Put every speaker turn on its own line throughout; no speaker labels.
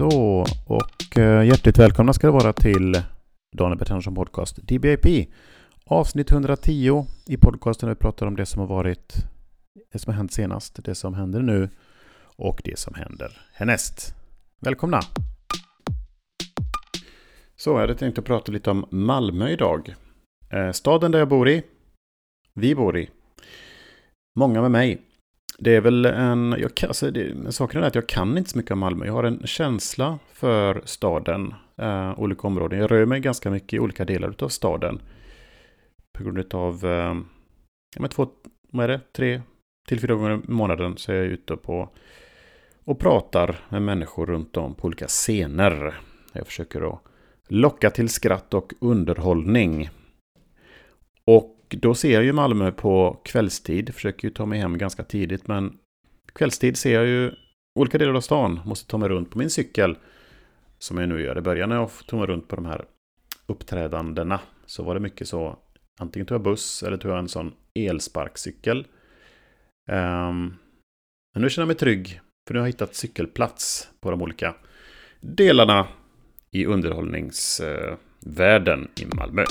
Så, och eh, hjärtligt välkomna ska det vara till Daniel Bertensson Podcast DBIP. Avsnitt 110 i podcasten där vi pratar om det som har varit, det som har hänt senast, det som händer nu och det som händer härnäst. Välkomna! Så, jag hade tänkt att prata lite om Malmö idag. Eh, staden där jag bor i, vi bor i, många med mig. Det är väl en... Jag kan, alltså det, saken är att jag kan inte så mycket om Malmö. Jag har en känsla för staden, eh, olika områden. Jag rör mig ganska mycket i olika delar av staden. På grund av... Eh, ja, två, vad är det? Tre till fyra gånger i månaden så är jag ute på och pratar med människor runt om på olika scener. Jag försöker att locka till skratt och underhållning. Och då ser jag ju Malmö på kvällstid. Försöker ju ta mig hem ganska tidigt. Men kvällstid ser jag ju olika delar av stan. Måste ta mig runt på min cykel. Som jag nu gör. I början när jag tog mig runt på de här uppträdandena. Så var det mycket så. Antingen tog jag buss eller tog jag en sån elsparkcykel. Um, men nu känner jag mig trygg. För nu har jag hittat cykelplats på de olika delarna i underhållningsvärlden i Malmö.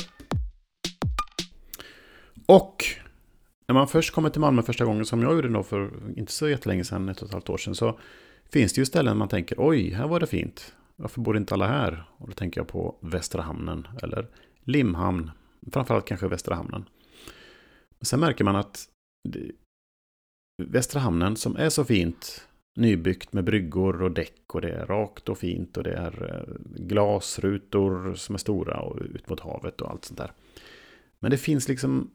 Och när man först kommer till Malmö första gången, som jag gjorde då för inte så jättelänge sedan, ett och ett halvt år sedan, så finns det ju ställen man tänker oj, här var det fint. Varför bor inte alla här? Och då tänker jag på Västra Hamnen eller Limhamn. Framförallt kanske Västra Hamnen. Sen märker man att Västra Hamnen som är så fint nybyggt med bryggor och däck och det är rakt och fint och det är eh, glasrutor som är stora och ut mot havet och allt sånt där. Men det finns liksom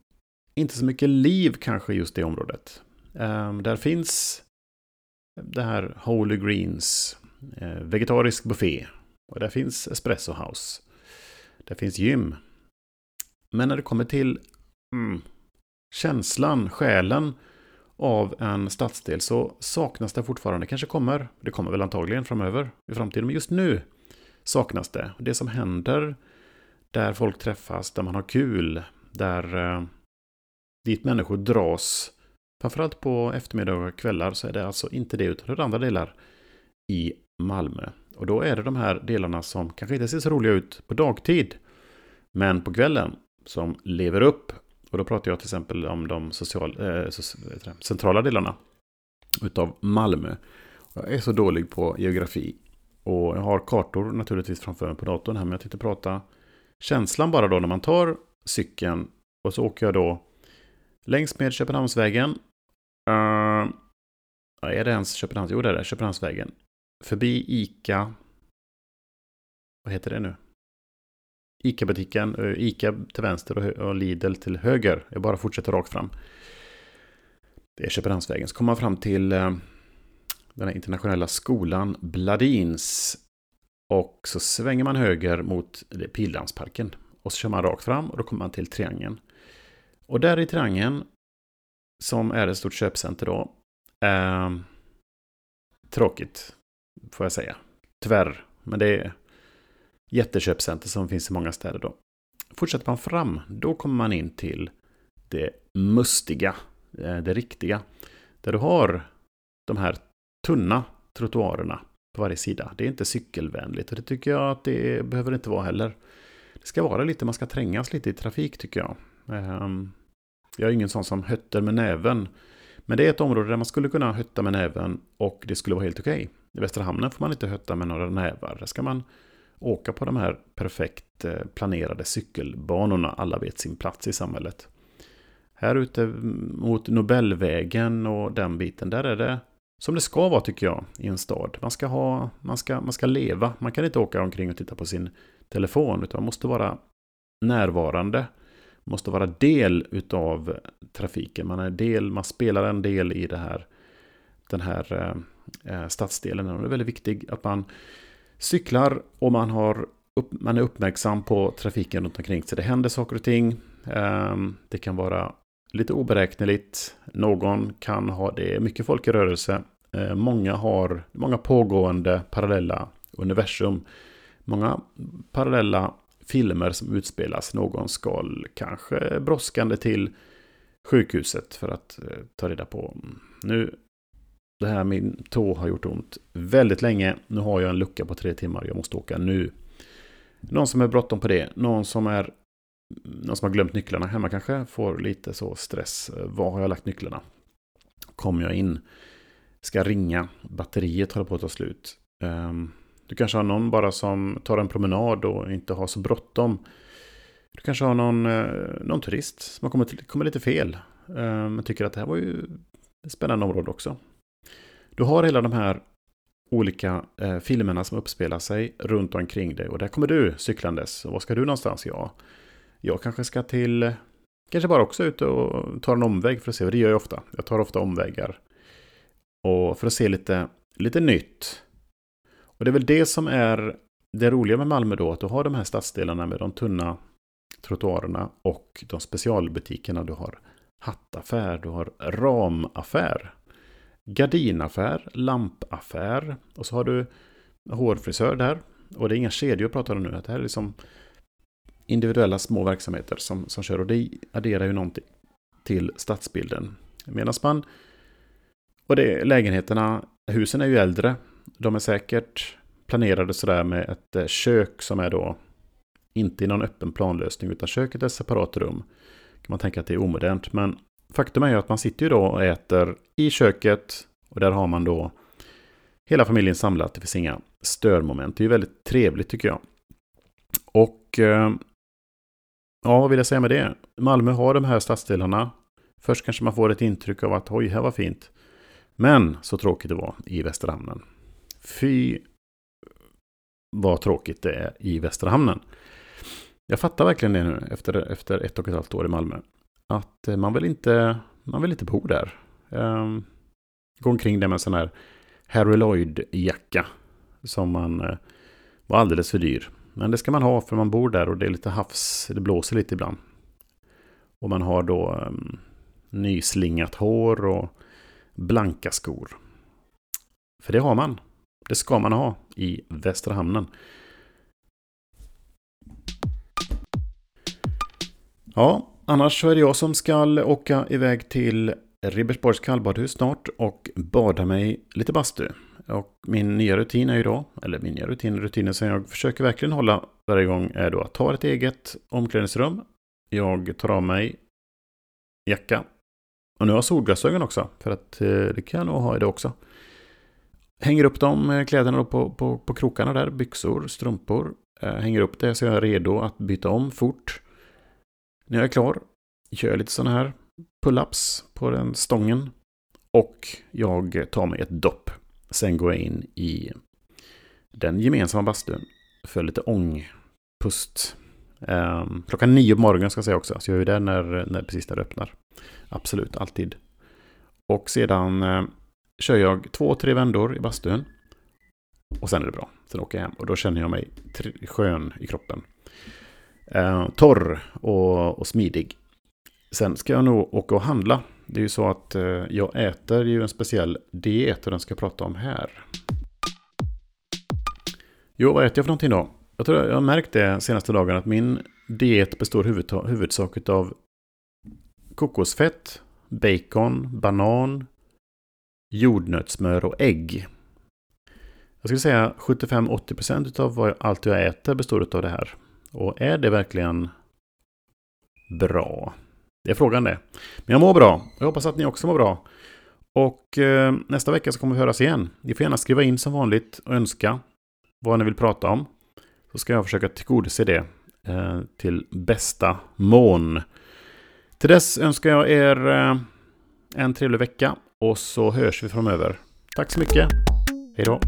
inte så mycket liv kanske just i området. Ehm, där finns det här Holy Greens, eh, vegetarisk buffé. Och där finns Espresso House. Där finns gym. Men när det kommer till mm, känslan, själen av en stadsdel så saknas det fortfarande. kanske kommer, det kommer väl antagligen framöver i framtiden, men just nu saknas det. Det som händer där folk träffas, där man har kul, där eh, dit människor dras. Framförallt på eftermiddagar och kvällar så är det alltså inte det utan det är andra delar i Malmö. Och då är det de här delarna som kanske inte ser så roliga ut på dagtid. Men på kvällen som lever upp. Och då pratar jag till exempel om de social, eh, centrala delarna utav Malmö. Jag är så dålig på geografi. Och jag har kartor naturligtvis framför mig på datorn här. Men jag tänkte prata känslan bara då när man tar cykeln. Och så åker jag då Längs med Köpenhamnsvägen. Uh, är det ens Köpenhamns? Jo, det är det. Köpenhamnsvägen. Förbi Ica. Vad heter det nu? Ica-butiken. Eh, Ica till vänster och, Lidl till höger. Jag bara fortsätter rakt fram. Det är Köpenhamnsvägen. Så kommer man fram till eh, den här internationella skolan Bladins. Och så svänger man höger mot Pildammsparken. Och så kör man rakt fram och då kommer man till triangeln. Och där i triangeln, som är ett stort köpcenter då, eh, tråkigt, får jag säga. Tyvärr, men det är jätteköpcenter som finns i många städer då. Fortsätter man fram, då kommer man in till det mustiga, eh, det riktiga. Där du har de här tunna trottoarerna på varje sida. Det är inte cykelvänligt och det tycker jag att det behöver inte vara heller. Det ska vara lite, man ska trängas lite i trafik tycker jag. Ehm, jag är ingen sån som hötter med näven. Men det är ett område där man skulle kunna hötta med näven och det skulle vara helt okej. Okay. I Västra Hamnen får man inte hötta med några nävar. Där ska man åka på de här perfekt eh, planerade cykelbanorna. Alla vet sin plats i samhället. Här ute mm, mot Nobelvägen och den biten, där är det som det ska vara tycker jag i en stad. Man ska, ha, man ska, man ska leva. Man kan inte åka omkring och titta på sin telefon utan man måste vara närvarande måste vara del utav trafiken. Man, är del, man spelar en del i det här, den här eh, eh, stadsdelen. Och det är väldigt viktigt att man cyklar och man, har upp, man är uppmärksam på trafiken runt omkring sig. Det händer saker och ting. Eh, det kan vara lite oberäkneligt. Någon kan ha, det är mycket folk i rörelse. Eh, många har många pågående parallella universum. Många parallella filmer som utspelas. Någon ska kanske brådskande till sjukhuset för att eh, ta reda på. Nu Det här min tå har gjort ont väldigt länge. Nu har jag en lucka på tre timmar. Jag måste åka nu. Någon som är bråttom på det. Någon som är någon som har glömt nycklarna hemma kanske får lite så stress. Eh, var har jag lagt nycklarna? Kommer jag in? Ska ringa? Batteriet håller på att ta slut. Um, du kanske har någon bara som tar en promenad och inte har så bråttom. Du kanske har någon, eh, någon turist som har kommit, kommit lite fel. Eh, men tycker att det här var ju ett spännande område också. Du har hela de här olika eh, filmerna som uppspelar sig runt omkring dig. Och där kommer du cyklandes. Och var ska du någonstans? Ja, jag kanske ska till... Kanske bara också ut och ta en omväg för att se. Och det gör jag ofta. Jag tar ofta omvägar. Och för att se lite, lite nytt. Och det är väl det som är det roliga med Malmö då. Att du har de här stadsdelarna med de tunna trottoarerna och de specialbutikerna. Du har hattaffär, du har ramaffär, gardinaffär, lampaffär och så har du hårfrisör där. Och det är inga kedjor pratar om nu. Det här är liksom individuella små verksamheter som, som kör och det adderar ju någonting till stadsbilden. Medan man, och det, lägenheterna, husen är ju äldre. De är säkert planerade sådär med ett eh, kök som är då inte i någon öppen planlösning utan köket är ett separat rum. Kan man tänka att det är omodernt. Men faktum är ju att man sitter ju då och äter i köket. Och där har man då hela familjen samlat. Det finns inga störmoment. Det är ju väldigt trevligt tycker jag. Och eh, ja, vad vill jag säga med det? Malmö har de här stadsdelarna. Först kanske man får ett intryck av att oj, här var fint. Men så tråkigt det var i Västerhamnen. Fy vad tråkigt det är i Västra hamnen. Jag fattar verkligen det nu efter, efter ett och ett halvt år i Malmö. Att eh, man vill inte, man vill inte bo där. Um, gå omkring där med en sån här Harry Lloyd-jacka. Som man uh, var alldeles för dyr. Men det ska man ha för man bor där och det är lite havs. Det blåser lite ibland. Och man har då um, nyslingat hår och blanka skor. För det har man. Det ska man ha i Västra Hamnen. Ja, annars så är det jag som ska åka iväg till Ribersborgs kallbadhus snart och bada mig lite bastu. Och min nya rutin är ju då, eller min nya rutin, rutinen som jag försöker verkligen hålla varje gång är då att ta ett eget omklädningsrum. Jag tar av mig jacka. Och nu har jag solglasögon också, för att eh, det kan jag nog ha i det också. Hänger upp de eh, kläderna på, på, på krokarna där, byxor, strumpor. Eh, hänger upp det så jag är redo att byta om fort. När jag är klar gör jag lite sådana här pull-ups på den stången. Och jag tar mig ett dopp. Sen går jag in i den gemensamma bastun för lite ångpust. Um, klockan nio på morgonen ska jag säga också. Så jag är där när, när precis när det öppnar. Absolut, alltid. Och sedan eh, kör jag två, tre vändor i bastun. Och sen är det bra. Sen åker jag hem och då känner jag mig skön i kroppen. Eh, torr och, och, smidig. Sen ska jag nog åka och handla. Det är ju så att eh, jag äter ju en speciell diet och den ska jag prata om här. Jo, vad äter jag för någonting då? Jag tror jag har märkt det senaste dagarna att min diet består huvudsak av kokosfett, bacon, banan, jordnötssmör och ägg. Jag skulle säga 75-80% av allt jag äter består av det här. Och är det verkligen bra? Det är frågan det. Men jag mår bra. Jag hoppas att ni också mår bra. Och eh, nästa vecka så kommer vi höras igen. Ni får gärna skriva in som vanligt och önska vad ni vill prata om. Så ska jag försöka tillgodose det eh, till bästa mån. Till dess önskar jag er eh, en trevlig vecka och så hörs vi framöver. Tack så mycket. Hej då.